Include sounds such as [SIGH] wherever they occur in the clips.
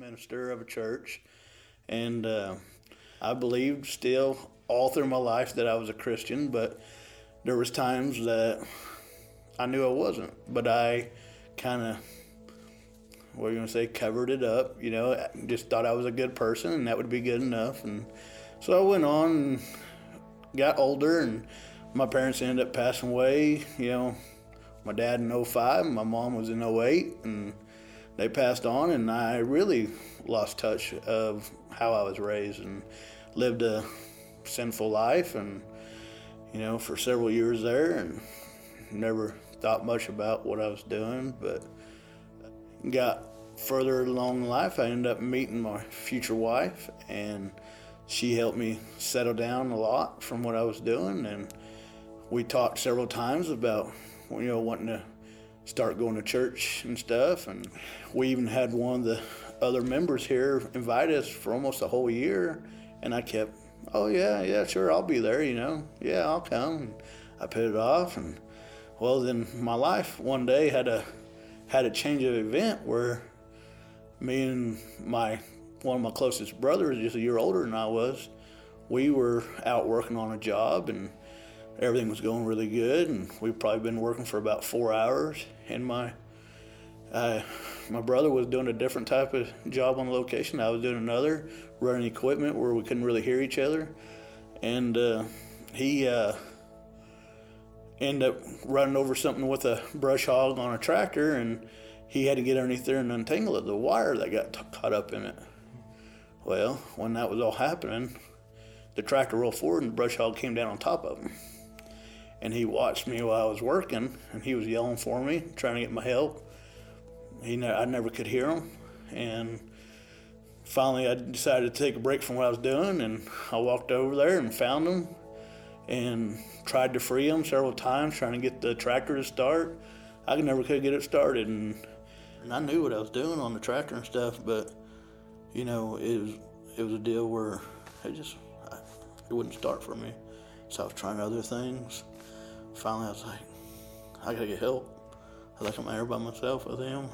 minister of a church, and uh, I believed still all through my life that I was a Christian, but there was times that I knew I wasn't, but I kind of what are you gonna say covered it up, you know, just thought I was a good person and that would be good enough, and so I went on and got older, and my parents ended up passing away, you know. My dad in 05, my mom was in 08, and they passed on, and I really lost touch of how I was raised and lived a sinful life, and you know, for several years there, and never thought much about what I was doing, but got further along in life. I ended up meeting my future wife, and she helped me settle down a lot from what I was doing, and we talked several times about you know wanting to start going to church and stuff. And we even had one of the other members here invite us for almost a whole year. And I kept, oh, yeah, yeah, sure, I'll be there, you know. Yeah, I'll come. And I put it off. And well, then my life one day had a, had a change of event where me and my, one of my closest brothers, just a year older than I was, we were out working on a job and everything was going really good, and we've probably been working for about four hours. And my uh, my brother was doing a different type of job on the location. I was doing another, running equipment where we couldn't really hear each other, and uh, he uh, ended up running over something with a brush hog on a tractor, and he had to get underneath there and untangle it, the wire that got t- caught up in it. Well, when that was all happening, the tractor rolled forward and the brush hog came down on top of him and he watched me while I was working, and he was yelling for me, trying to get my help. He, ne- I never could hear him, and finally I decided to take a break from what I was doing, and I walked over there and found him, and tried to free him several times, trying to get the tractor to start. I never could get it started, and, and I knew what I was doing on the tractor and stuff, but you know it was it was a deal where it just it wouldn't start for me. So I was trying other things finally I was like, I gotta get help. I was like, I'm here by myself with him.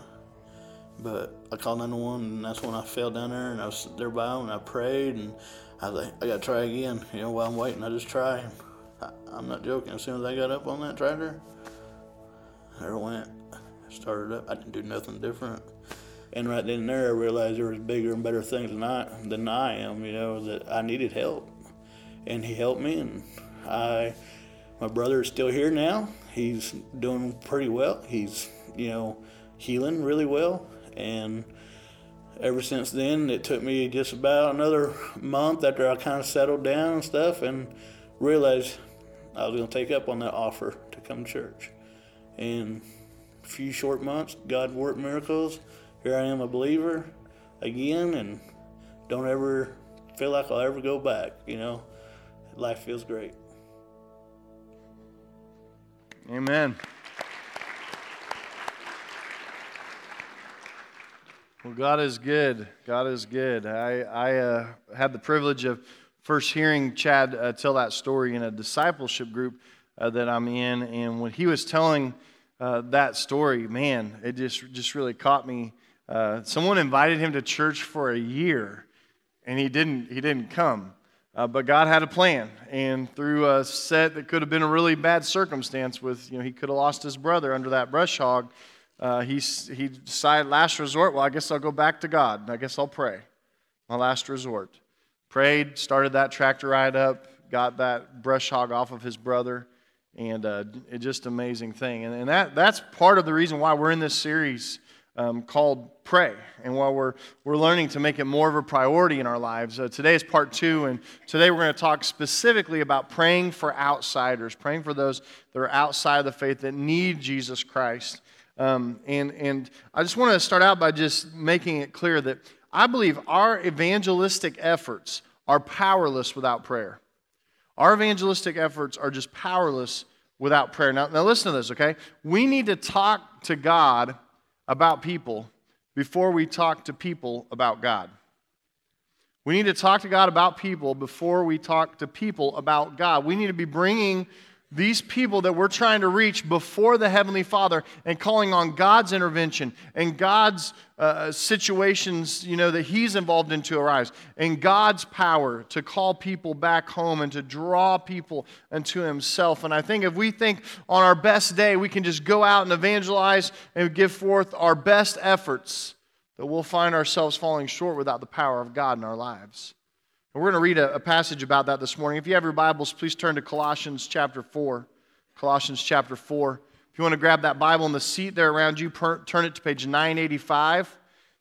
But I called 911 and that's when I fell down there and I was there by him and I prayed and I was like, I gotta try again. You know, while I'm waiting, I just try. I, I'm not joking. As soon as I got up on that tractor, there it went. started up. I didn't do nothing different. And right then and there, I realized there was bigger and better things than I than I am. You know that I needed help, and he helped me, and I my brother is still here now. He's doing pretty well. He's, you know, healing really well. And ever since then, it took me just about another month after I kind of settled down and stuff and realized I was going to take up on that offer to come to church. And a few short months, God worked miracles. Here I am a believer again and don't ever feel like I'll ever go back, you know. Life feels great. Amen. Well, God is good. God is good. I, I uh, had the privilege of first hearing Chad uh, tell that story in a discipleship group uh, that I'm in, and when he was telling uh, that story, man, it just just really caught me. Uh, someone invited him to church for a year, and he didn't he didn't come. Uh, but God had a plan, and through a set that could have been a really bad circumstance, with you know he could have lost his brother under that brush hog, uh, he he decided last resort. Well, I guess I'll go back to God. I guess I'll pray. My last resort. Prayed, started that tractor ride up, got that brush hog off of his brother, and uh, it just amazing thing. And, and that that's part of the reason why we're in this series um, called Pray, and while we're, we're learning to make it more of a priority in our lives, uh, today is part two, and today we're going to talk specifically about praying for outsiders, praying for those that are outside of the faith that need Jesus Christ. Um, and, and I just want to start out by just making it clear that I believe our evangelistic efforts are powerless without prayer. Our evangelistic efforts are just powerless without prayer. Now, now listen to this, okay? We need to talk to God about people before we talk to people about God. We need to talk to God about people before we talk to people about God. We need to be bringing these people that we're trying to reach before the Heavenly Father and calling on God's intervention and God's uh, situations, you know, that He's involved in to arise, and God's power to call people back home and to draw people unto Himself. And I think if we think on our best day, we can just go out and evangelize and give forth our best efforts, that we'll find ourselves falling short without the power of God in our lives. We're going to read a, a, passage about that this morning. If you have your Bibles, please turn to Colossians chapter 4. Colossians chapter 4. If you want to grab that Bible in the seat there around you, per, turn it to page 985.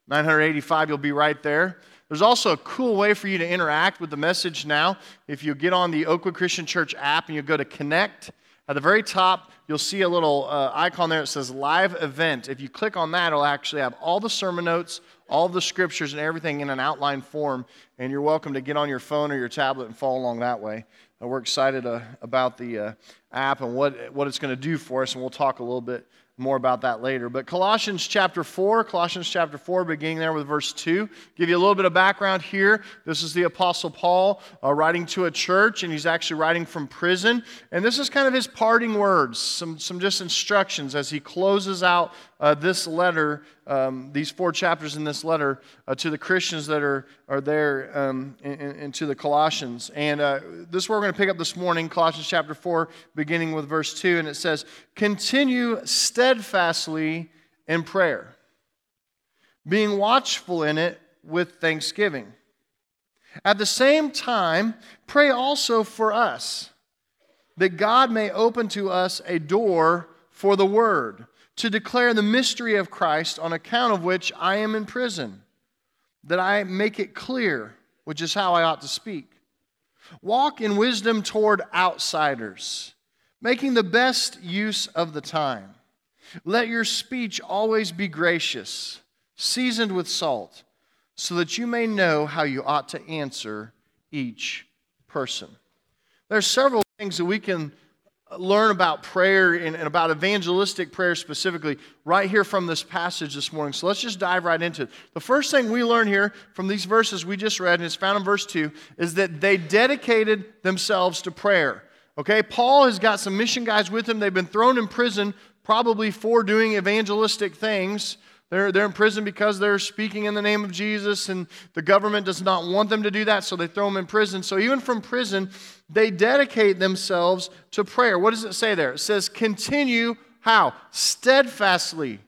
985, you'll be right there. There's also a cool way for you to interact with the message now. If you get on the Oakwood Christian Church app and you go to Connect, at the very top, you'll see a little uh, icon there that says Live Event. If you click on that, it'll actually have all the sermon notes, all the scriptures, and everything in an outline form. And you're welcome to get on your phone or your tablet and follow along that way. Uh, we're excited uh, about the uh, app and what, what it's going to do for us, and we'll talk a little bit more about that later. But Colossians chapter 4, Colossians chapter 4, beginning there with verse 2, give you a little bit of background here. This is the Apostle Paul uh, writing to a church, and he's actually writing from prison. And this is kind of his parting words, some, some just instructions as he closes out uh, this letter, um, these four chapters in this letter uh, to the Christians that are, are there um, and, and to the Colossians. And uh, this is where we're going to pick up this morning, Colossians chapter 4, beginning with verse 2. And it says, Continue steadfastly in prayer, being watchful in it with thanksgiving. At the same time, pray also for us, that God may open to us a door for the word to declare the mystery of Christ, on account of which I am in prison, that I make it clear, which is how I ought to speak. Walk in wisdom toward outsiders, making the best use of the time. Let your speech always be gracious, seasoned with salt, so that you may know how you ought to answer each person. There are several things that we can learn about prayer and, and, about evangelistic prayer specifically right here from this passage this morning. So let's just dive right into it. The first thing we learn here from these verses we just read, and it's found in verse 2, is that they dedicated themselves to prayer. Okay, Paul has got some mission guys with him. They've been thrown in prison probably for doing evangelistic things. They're, they're in prison because they're speaking in the name of Jesus, and the government does not want them to do that, so they throw them in prison. So, even from prison, they dedicate themselves to prayer. What does it say there? It says, continue how? Steadfastly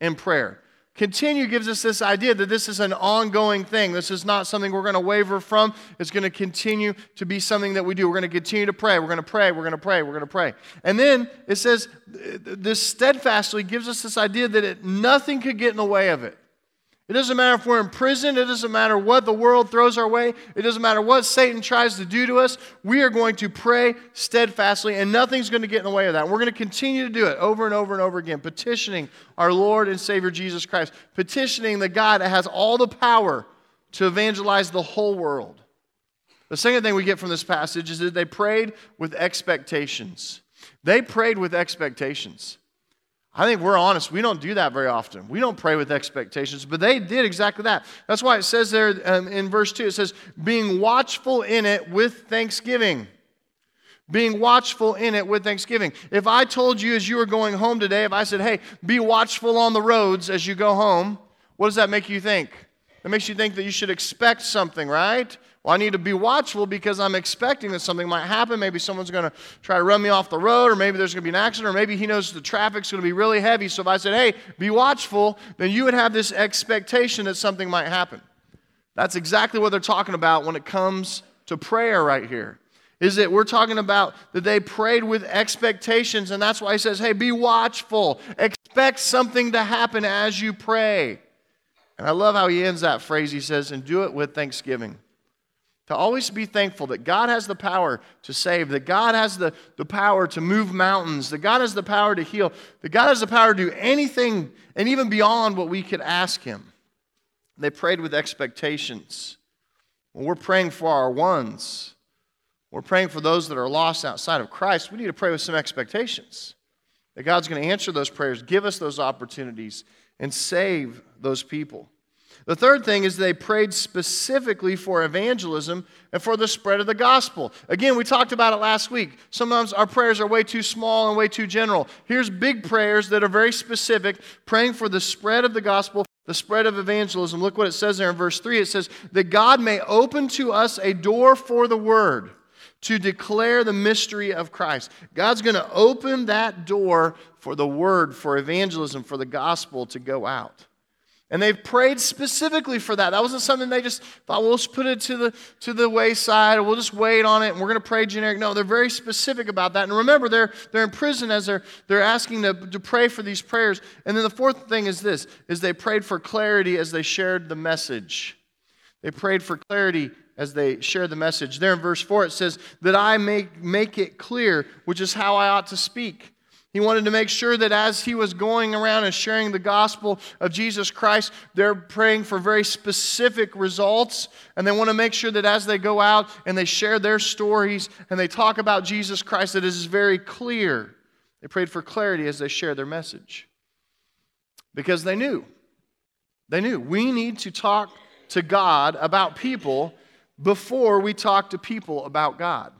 in prayer. Continue gives us this idea that this is an ongoing thing. This is not something we're going to waver from. It's going to continue to be something that we do. We're going to continue to pray. We're going to pray. We're going to pray. We're going to pray. And then it says, this steadfastly gives us this idea that it, nothing could get in the way of it. It doesn't matter if we're in prison. It doesn't matter what the world throws our way. It doesn't matter what Satan tries to do to us. We are going to pray steadfastly, and nothing's going to get in the way of that. We're going to continue to do it over and over and over again, petitioning our Lord and Savior Jesus Christ, petitioning the God that has all the power to evangelize the whole world. The second thing we get from this passage is that they prayed with expectations. They prayed with expectations. I think we're honest. We don't do that very often. We don't pray with expectations, but they did exactly that. That's why it says there um, in verse 2 it says, being watchful in it with thanksgiving. Being watchful in it with thanksgiving. If I told you as you were going home today, if I said, hey, be watchful on the roads as you go home, what does that make you think? It makes you think that you should expect something, right? Well, I need to be watchful because I'm expecting that something might happen. Maybe someone's going to try to run me off the road, or maybe there's going to be an accident, or maybe he knows the traffic's going to be really heavy. So if I said, hey, be watchful, then you would have this expectation that something might happen. That's exactly what they're talking about when it comes to prayer right here. Is that we're talking about that they prayed with expectations, and that's why he says, hey, be watchful. Expect something to happen as you pray. And I love how he ends that phrase. He says, and do it with thanksgiving. To always be thankful that God has the power to save, that God has the, the power to move mountains, that God has the power to heal, that God has the power to do anything and even beyond what we could ask Him. They prayed with expectations. When we're praying for our ones, we're praying for those that are lost outside of Christ, we need to pray with some expectations. That God's going to answer those prayers, give us those opportunities, and save those people. The third thing is they prayed specifically for evangelism and for the spread of the gospel. Again, we talked about it last week. Sometimes our prayers are way too small and way too general. Here's big prayers that are very specific, praying for the spread of the gospel, the spread of evangelism. Look what it says there in verse 3. It says, That God may open to us a door for the word to declare the mystery of Christ. God's going to open that door for the word, for evangelism, for the gospel to go out. And they prayed specifically for that. That wasn't something they just thought, well, let's put it to the, to the wayside, or we'll just wait on it, and we're going to pray generic. No, they're very specific about that. And remember, they're, they're in prison as they're, they're asking to, to pray for these prayers. And then the fourth thing is this, is they prayed for clarity as they shared the message. They prayed for clarity as they shared the message. There in verse 4, it says, that I make, make it clear, which is how I ought to speak. He wanted to make sure that as he was going around and sharing the gospel of Jesus Christ, they're praying for very specific results. And they want to make sure that as they go out and they share their stories and they talk about Jesus Christ, that it is very clear. They prayed for clarity as they shared their message. Because they knew. They knew. We need to talk to God about people before we talk to people about God.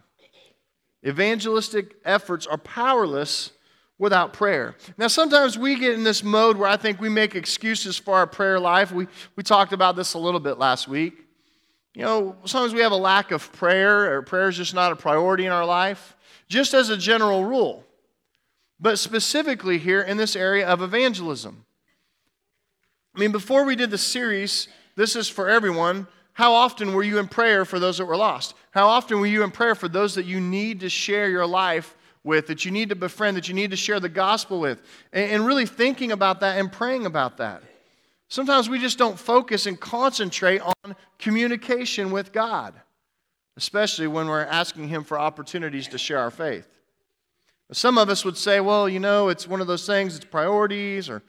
Evangelistic efforts are powerless without prayer. Now, sometimes we get in this mode where I think we make excuses for our prayer life. We, we talked about this a little bit last week. You know, sometimes we have a lack of prayer, or prayer is just not a priority in our life, just as a general rule. But specifically here in this area of evangelism. I mean, before we did the series, this is for everyone. How often were you in prayer for those that were lost? How often were you in prayer for those that you need to share your life with, that you need to befriend, that you need to share the gospel with, and, and really thinking about that and praying about that. Sometimes we just don't focus and concentrate on communication with God, especially when we're asking Him for opportunities to share our faith. Some of us would say, well, you know, it's one of those things, it's priorities, or,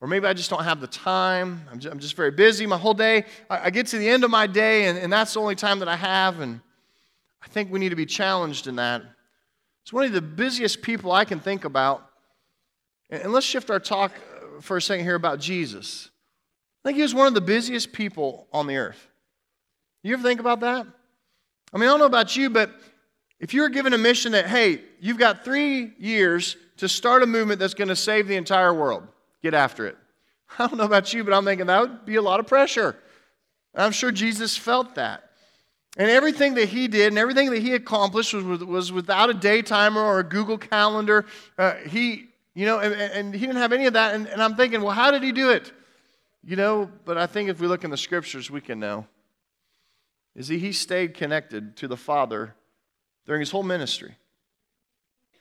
or maybe I just don't have the time. I'm just, I'm just very busy. My whole day, I, I, get to the end of my day, and, and that's the only time that I have. And I think we need to be challenged in that. It's one of the busiest people I can think about. And let's shift our talk uh, for a second here about Jesus. I think he was one of the busiest people on the earth. You ever think about that? I mean, I don't know about you, but if you were given a mission that, hey, you've got three years to start a movement that's going to save the entire world, get after it. [LAUGHS] I don't know about you, but I'm thinking that would be a lot of pressure. I'm sure Jesus felt that. And everything that he did and everything that he accomplished was, was without a day timer or a Google Calendar. Uh, he, you know, and, and, he didn't have any of that. And, and I'm thinking, well, how did he do it? You know, but I think if we look in the scriptures, we can know. Is he, he stayed connected to the Father during his whole ministry.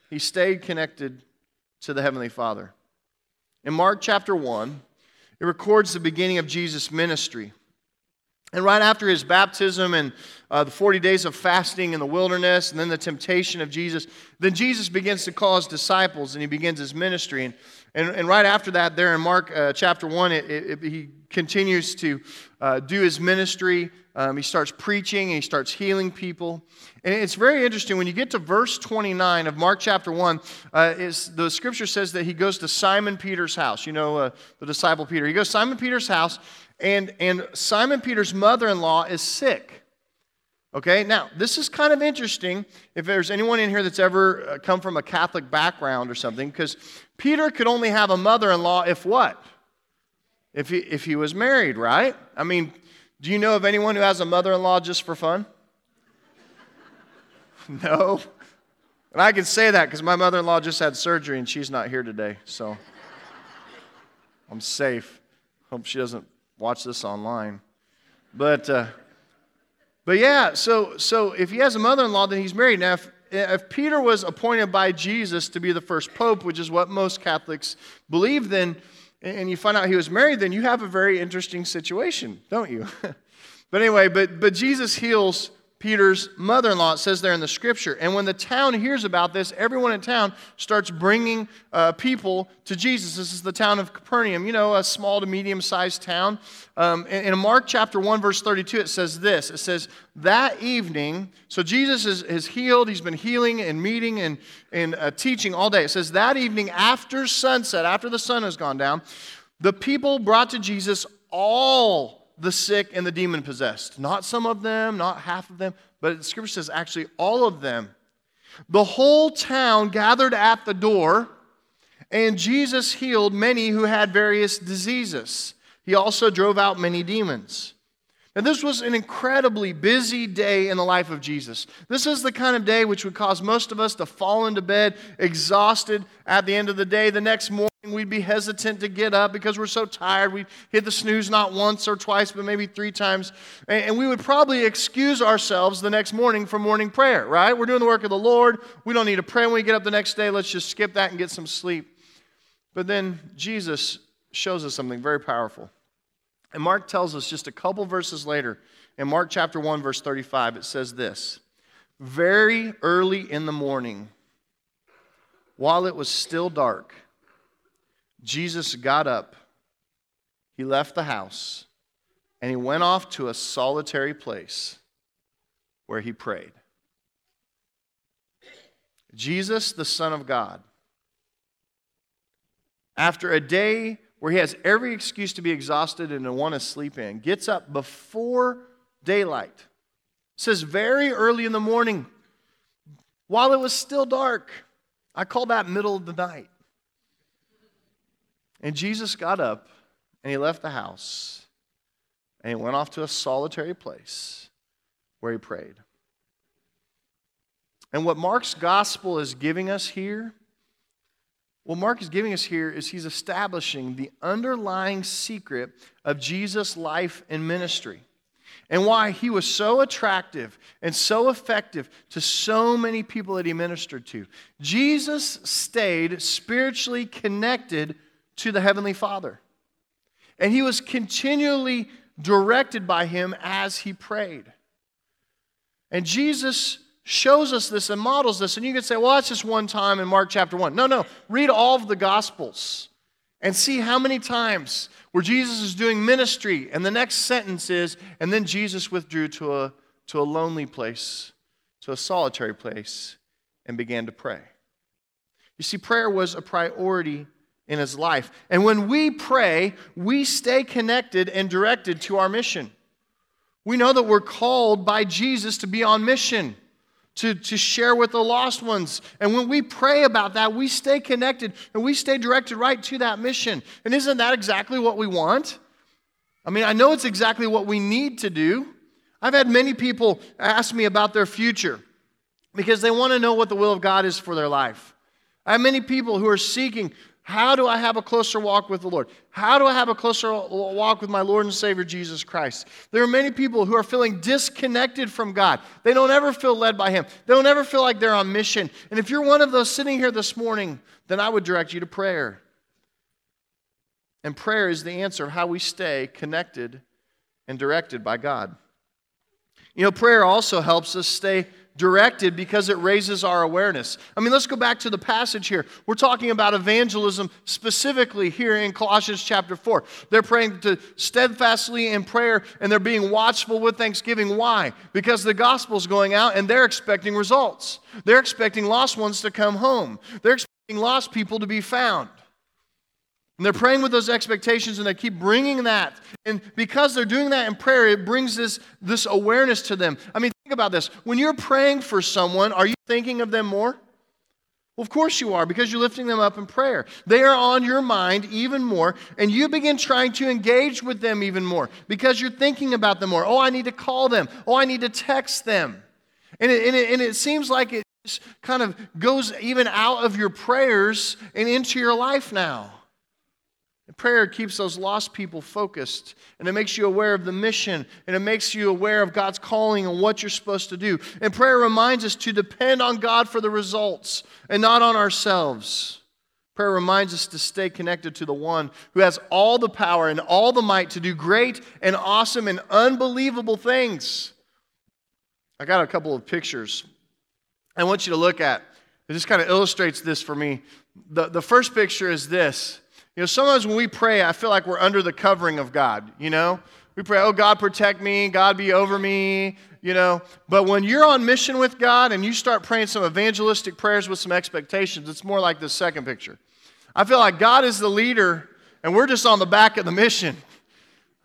He stayed connected to the Heavenly Father. In Mark chapter 1, it records the beginning of Jesus' ministry. And right after his baptism and uh, the 40 days of fasting in the wilderness and then the temptation of Jesus, then Jesus begins to call his disciples and he begins his ministry. And, and, and right after that, there in Mark uh, chapter 1, it, it, it, he continues to uh, do his ministry. Um, he starts preaching and he starts healing people. And it's very interesting when you get to verse 29 of Mark chapter 1, uh, is, the scripture says that he goes to Simon Peter's house. You know, uh, the disciple Peter. He goes to Simon Peter's house and, and Simon Peter's mother in law is sick. Okay, now this is kind of interesting if there's anyone in here that's ever uh, come from a Catholic background or something, because Peter could only have a mother in law if what? If he, if he was married, right? I mean, do you know of anyone who has a mother in law just for fun? [LAUGHS] no. And I can say that because my mother in law just had surgery and she's not here today, so I'm safe. Hope she doesn't watch this online. But, uh, but yeah, so, so if he has a mother in law, then he's married. Now, if, if Peter was appointed by Jesus to be the first pope, which is what most Catholics believe, then, and you find out he was married, then you have a very interesting situation, don't you? [LAUGHS] but anyway, but, but Jesus heals Peter's mother in law, it says there in the scripture. And when the town hears about this, everyone in town starts bringing uh, people to Jesus. This is the town of Capernaum, you know, a small to medium sized town. Um, in, in Mark chapter 1, verse 32, it says this it says, That evening, so Jesus is, is healed, he's been healing and meeting and, and uh, teaching all day. It says, That evening after sunset, after the sun has gone down, the people brought to Jesus all the sick and the demon possessed. Not some of them, not half of them, but scripture says actually all of them. The whole town gathered at the door, and Jesus healed many who had various diseases. He also drove out many demons. And this was an incredibly busy day in the life of Jesus. This is the kind of day which would cause most of us to fall into bed exhausted at the end of the day. The next morning, we'd be hesitant to get up because we're so tired. We'd hit the snooze not once or twice, but maybe three times. And we would probably excuse ourselves the next morning from morning prayer, right? We're doing the work of the Lord. We don't need to pray when we get up the next day. Let's just skip that and get some sleep. But then Jesus shows us something very powerful. And Mark tells us just a couple verses later, in Mark chapter 1, verse 35, it says this Very early in the morning, while it was still dark, Jesus got up, he left the house, and he went off to a solitary place where he prayed. Jesus, the Son of God, after a day where he has every excuse to be exhausted and to want to sleep in, gets up before daylight. Says very early in the morning, while it was still dark. I call that middle of the night. And Jesus got up and he left the house and he went off to a solitary place where he prayed. And what Mark's gospel is giving us here what Mark is giving us here is he's establishing the underlying secret of Jesus' life and ministry and why he was so attractive and so effective to so many people that he ministered to. Jesus stayed spiritually connected to the Heavenly Father, and he was continually directed by him as he prayed. And Jesus shows us this and models this. And you could say, well, that's just one time in Mark chapter 1. No, no. Read all of the Gospels and see how many times where Jesus is doing ministry. And the next sentence is, and then Jesus withdrew to a, to a lonely place, to a solitary place, and began to pray. You see, prayer was a priority in his life. And when we pray, we stay connected and directed to our mission. We know that we're called by Jesus to be on mission to, to share with the lost ones. And when we pray about that, we stay connected and we stay directed right to that mission. And isn't that exactly what we want? I mean, I know it's exactly what we need to do. I've had many people ask me about their future because they want to know what the will of God is for their life. I have many people who are seeking how do I have a closer walk with the Lord? How do I have a closer walk with my Lord and Savior Jesus Christ? There are many people who are feeling disconnected from God. They don't ever feel led by Him, they don't ever feel like they're on mission. And if you're one of those sitting here this morning, then I would direct you to prayer. And prayer is the answer of how we stay connected and directed by God. You know, prayer also helps us stay directed because it raises our awareness. I mean, let's go back to the passage here. We're talking about evangelism specifically here in Colossians chapter 4. They're praying to steadfastly in prayer and they're being watchful with thanksgiving. Why? Because the gospel's going out and they're expecting results. They're expecting lost ones to come home. They're expecting lost people to be found. And they're praying with those expectations and they keep bringing that. And because they're doing that in prayer, it brings this, this awareness to them. I mean, think about this. When you're praying for someone, are you thinking of them more? Well, of course you are, because you're lifting them up in prayer. They are on your mind even more, and you begin trying to engage with them even more because you're thinking about them more. Oh, I need to call them. Oh, I need to text them. And it, and it, and it seems like it just kind of goes even out of your prayers and into your life now. Prayer keeps those lost people focused, and it makes you aware of the mission, and it makes you aware of God's calling and what you're supposed to do. And prayer reminds us to depend on God for the results and not on ourselves. Prayer reminds us to stay connected to the one who has all the power and all the might to do great and awesome and unbelievable things. I got a couple of pictures I want you to look at. It just kind of illustrates this for me. The, the first picture is this you know, sometimes when we pray, I feel like we're under the covering of God, you know? We pray, oh, God, protect me, God be over me, you know? But when you're on mission with God and you start praying some evangelistic prayers with some expectations, it's more like the second picture. I feel like God is the leader and we're just on the back of the mission.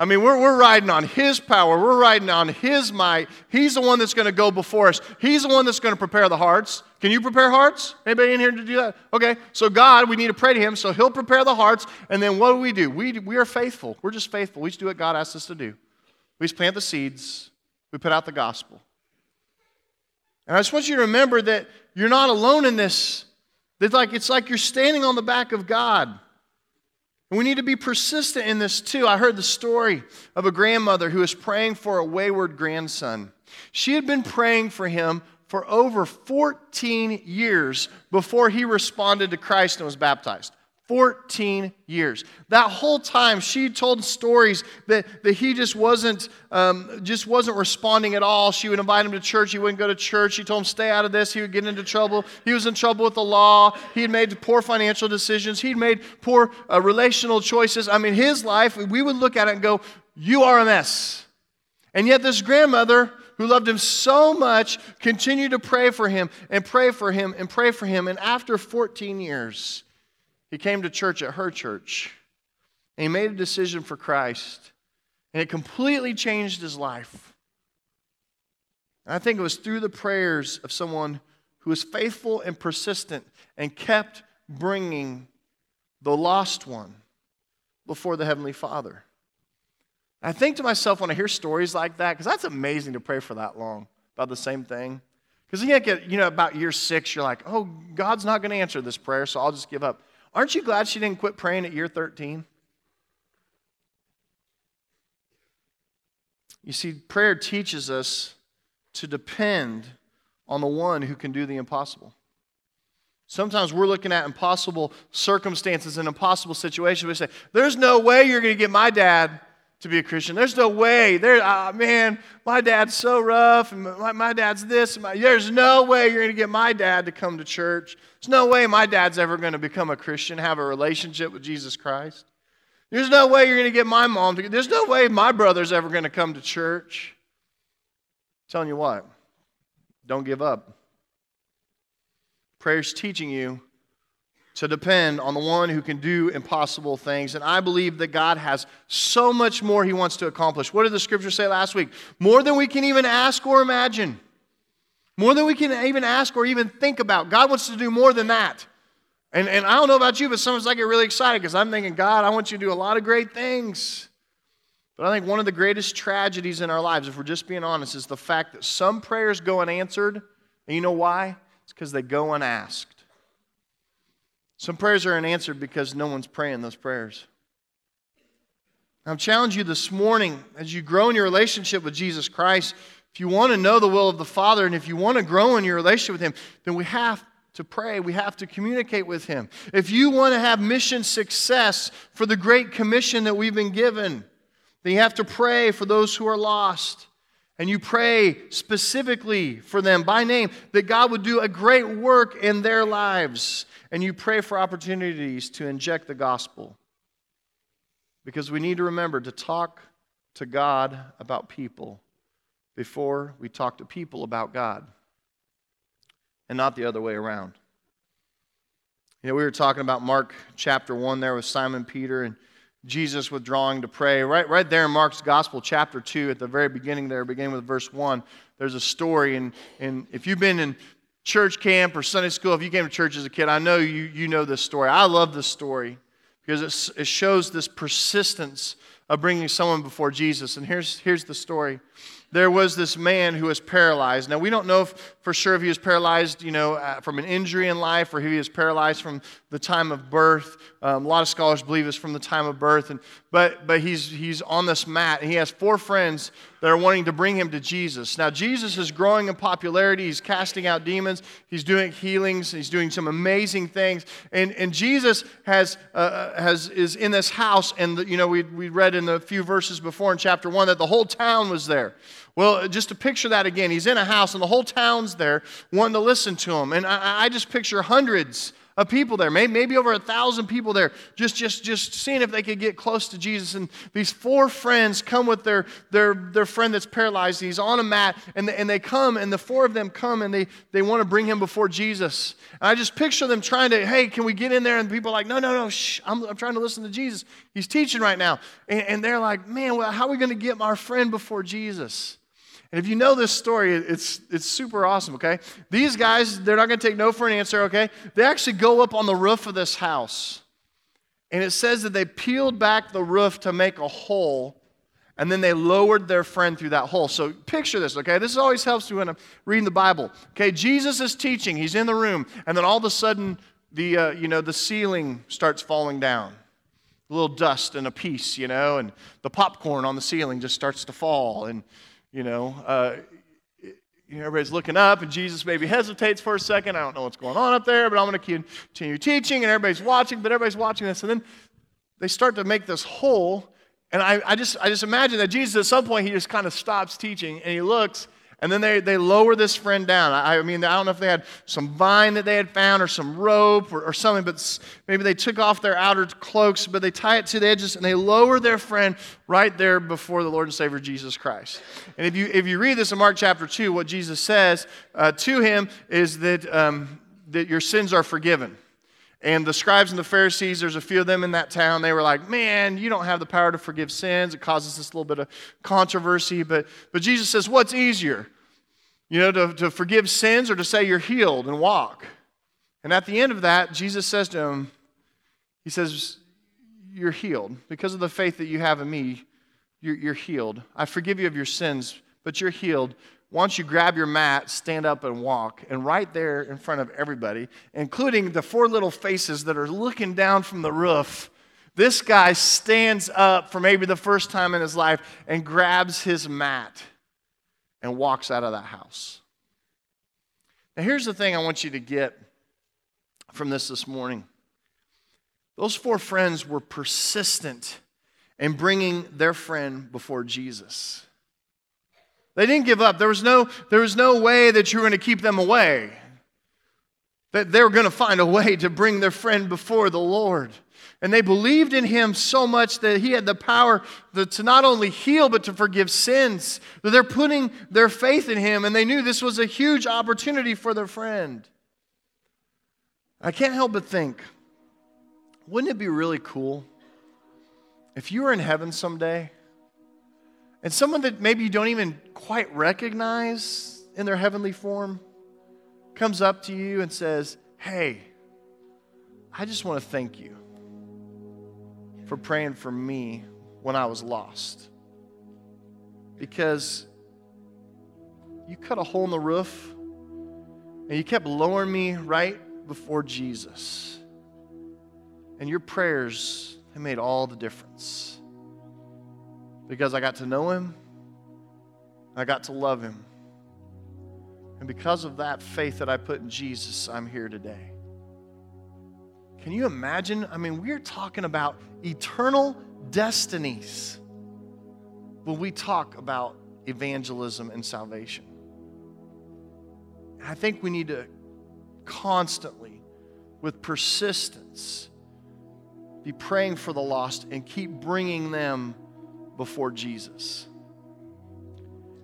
I mean, we're, we're riding on His power. We're riding on His might. He's the one that's going to go before us. He's the one that's going to prepare the hearts. Can you prepare hearts? Anybody in here to do that? Okay, so God, we need to pray to Him, so He'll prepare the hearts. And then what do we do? We, we are faithful. We're just faithful. We just do what God asks us to do. We just plant the seeds, we put out the gospel. And I just want you to remember that you're not alone in this. It's like, it's like you're standing on the back of God. And we need to be persistent in this too. I heard the story of a grandmother who was praying for a wayward grandson. She had been praying for him for over 14 years before he responded to Christ and was baptized. 14 years. That whole time, she told stories that, that he just wasn't, um, just wasn't responding at all. She would invite him to church. He wouldn't go to church. She told him, stay out of this. He would get into trouble. He was in trouble with the law. He had made poor financial decisions. He'd made poor uh, relational choices. I mean, his life, we would look at it and go, you are a mess. And yet, this grandmother who loved him so much continued to pray for him and pray for him and pray for him. And after 14 years, he came to church at her church and he made a decision for Christ. And it completely changed his life. And I think it was through the prayers of someone who was faithful and persistent and kept bringing the lost one before the Heavenly Father. I think to myself when I hear stories like that, because that's amazing to pray for that long about the same thing. Because you get, you know, about year six, you're like, oh, God's not going to answer this prayer, so I'll just give up. Aren't you glad she didn't quit praying at year 13? You see, prayer teaches us to depend on the one who can do the impossible. Sometimes we're looking at impossible circumstances and impossible situations. We say, There's no way you're going to get my dad to be a Christian. There's no way. There, oh, man, my dad's so rough, and my, my dad's this. My, there's no way you're going to get my dad to come to church. There's no way my dad's ever going to become a Christian, have a relationship with Jesus Christ. There's no way you're going to get my mom to. There's no way my brother's ever going to come to church. I'm telling you what, don't give up. Prayer's teaching you to depend on the one who can do impossible things. And I believe that God has so much more He wants to accomplish. What did the scripture say last week? More than we can even ask or imagine. More than we can even ask or even think about. God wants to do more than that. And, and I don't know about you, but sometimes I get really excited because I'm thinking, God, I want you to do a lot of great things. But I think one of the greatest tragedies in our lives, if we're just being honest, is the fact that some prayers go unanswered. And you know why? It's because they go unasked. Some prayers are unanswered because no one's praying those prayers. I'm challenging you this morning as you grow in your relationship with Jesus Christ. If you want to know the will of the Father and if you want to grow in your relationship with Him, then we have to pray. We have to communicate with Him. If you want to have mission success for the great commission that we've been given, then you have to pray for those who are lost. And you pray specifically for them by name that God would do a great work in their lives and you pray for opportunities to inject the gospel. Because we need to remember to talk to God about people before we talk to people about God, and not the other way around. You know, we were talking about Mark chapter 1 there with Simon Peter and Jesus withdrawing to pray. Right, right there in Mark's Gospel, chapter 2, at the very beginning there, beginning with verse 1, there's a story. And, and if you've been in church camp or Sunday school, if you came to church as a kid, I know you, you know this story. I love this story because it, it shows this persistence of bringing someone before Jesus. And here's, here's the story there was this man who was paralyzed. Now, we don't know if, for sure if he was paralyzed, you know, uh, from an injury in life or if he was paralyzed from the time of birth. Um, a lot of scholars believe it's from the time of birth. And, but but he's, he's on this mat, and he has four friends that are wanting to bring him to Jesus. Now, Jesus is growing in popularity. He's casting out demons, he's doing healings, he's doing some amazing things. And, and Jesus has, uh, uh has, is in this house, and, the, you know, we, we read in the few verses before in chapter 1 that the whole town was there. Well, just to picture that again, he's in a house and the whole town's there wanting to listen to him. And I, I just picture hundreds of people there, maybe, maybe over a thousand people there, just, just, just seeing if they could get close to Jesus. And these four friends come with their, their, their friend that's paralyzed. He's on a mat, and, the, and they come, and the four of them come, and they, they want to bring him before Jesus. And I just picture them trying to, hey, can we get in there? And people are like, no, no, no, shh, I'm, I'm trying to listen to Jesus. He's teaching right now. And, and they're like, man, well, how are we going to get our friend before Jesus? And if you know this story, it's, it's super awesome, okay? These guys, they're not going to take no for an answer, okay? They actually go up on the roof of this house. And it says that they peeled back the roof to make a hole, and then they lowered their friend through that hole. So picture this, okay? This always helps you when I'm reading the Bible. Okay, Jesus is teaching, he's in the room, and then all of a sudden, the, uh, you know, the ceiling starts falling down. A little dust and a piece, you know, and the popcorn on the ceiling just starts to fall. And you know, uh, everybody's looking up, and Jesus maybe hesitates for a second. I don't know what's going on up there, but I'm going to continue teaching, and everybody's watching, but everybody's watching this. And then they start to make this hole, and I, I, just, I just imagine that Jesus, at some point, he just kind of stops teaching, and he looks, and then they, they lower this friend down. I, I, mean, I don't know if they had some vine that they had found or some rope or, or something, but maybe they took off their outer cloaks, but they tie it to the edges and they lower their friend right there before the Lord and Savior Jesus Christ. And if you, if you read this in Mark chapter 2, what Jesus says uh, to him is that, um, that your sins are forgiven. And the scribes and the Pharisees, there's a few of them in that town. They were like, Man, you don't have the power to forgive sins. It causes this little bit of controversy. But, but Jesus says, What's easier? You know, to, to forgive sins or to say you're healed and walk? And at the end of that, Jesus says to him, He says, You're healed. Because of the faith that you have in me, you're, you're healed. I forgive you of your sins, but you're healed. Once you grab your mat, stand up and walk. And right there in front of everybody, including the four little faces that are looking down from the roof, this guy stands up for maybe the first time in his life and grabs his mat and walks out of that house. Now, here's the thing I want you to get from this this morning. Those four friends were persistent in bringing their friend before Jesus. They didn't give up. There was no, there was no way that you were going to keep them away. That they were going to find a way to bring their friend before the Lord. And they believed in him so much that he had the power to not only heal, but to forgive sins. That they're putting their faith in him, and they knew this was a huge opportunity for their friend. I can't help but think wouldn't it be really cool if you were in heaven someday and someone that maybe you don't even quite recognize in their heavenly form comes up to you and says, Hey, I just want to thank you for praying for me when I was lost. Because you cut a hole in the roof and you kept lowering me right before Jesus. And your prayers have made all the difference. Because I got to know him, I got to love him. And because of that faith that I put in Jesus, I'm here today. Can you imagine? I mean, we're talking about eternal destinies when we talk about evangelism and salvation. I think we need to constantly, with persistence, be praying for the lost and keep bringing them before Jesus.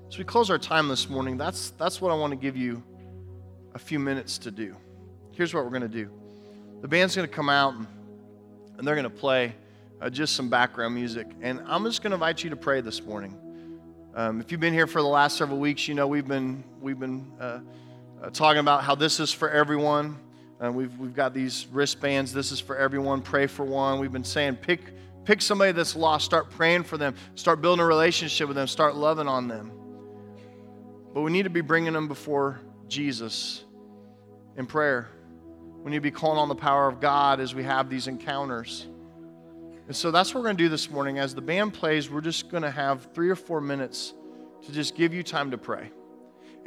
As we close our time this morning, that's, that's what I want to give you a few minutes to do. Here's what we're going to do the band's going to come out and, and they're going to play uh, just some background music. And I'm just going to invite you to pray this morning. Um, if you've been here for the last several weeks, you know we've been, we've been uh, uh, talking about how this is for everyone. Uh, we've, we've got these wristbands. This is for everyone. Pray for one. We've been saying pick, pick somebody that's lost. Start praying for them. Start building a relationship with them. Start loving on them. But we need to be bringing them before Jesus in prayer. We need to be calling on the power of God as we have these encounters. And so that's what we're going to do this morning. As the band plays, we're just going to have three or four minutes to just give you time to pray.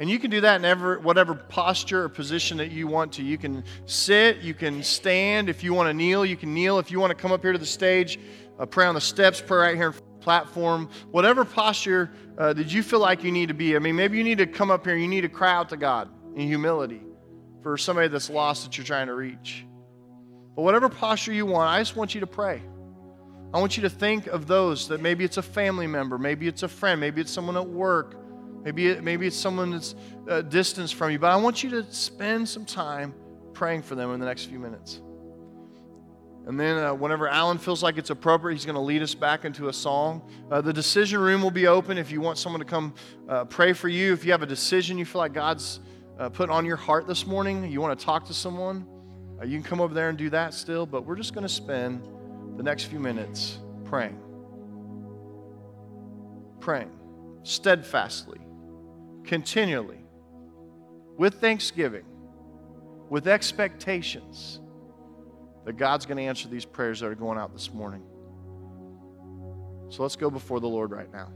And you can do that in ever, whatever posture or position that you want to. You can sit, you can stand. If you want to kneel, you can kneel. If you want to come up here to the stage, pray on the steps, pray right here in platform. Whatever posture uh, that you feel like you need to be. I mean, maybe you need to come up here and you need to cry out to God in humility for somebody that's lost that you're trying to reach. But whatever posture you want, I just want you to pray. I want you to think of those that maybe it's a family member, maybe it's a friend, maybe it's someone at work, maybe, it, maybe it's someone that's uh, distance from you. But I want you to spend some time praying for them in the next few minutes. And then, uh, whenever Alan feels like it's appropriate, he's going to lead us back into a song. Uh, the decision room will be open if you want someone to come uh, pray for you. If you have a decision you feel like God's uh, put on your heart this morning, you want to talk to someone, uh, you can come over there and do that still. But we're just going to spend the next few minutes praying. Praying steadfastly, continually, with thanksgiving, with expectations that God's going to answer these prayers that are going out this morning. So let's go before the Lord right now.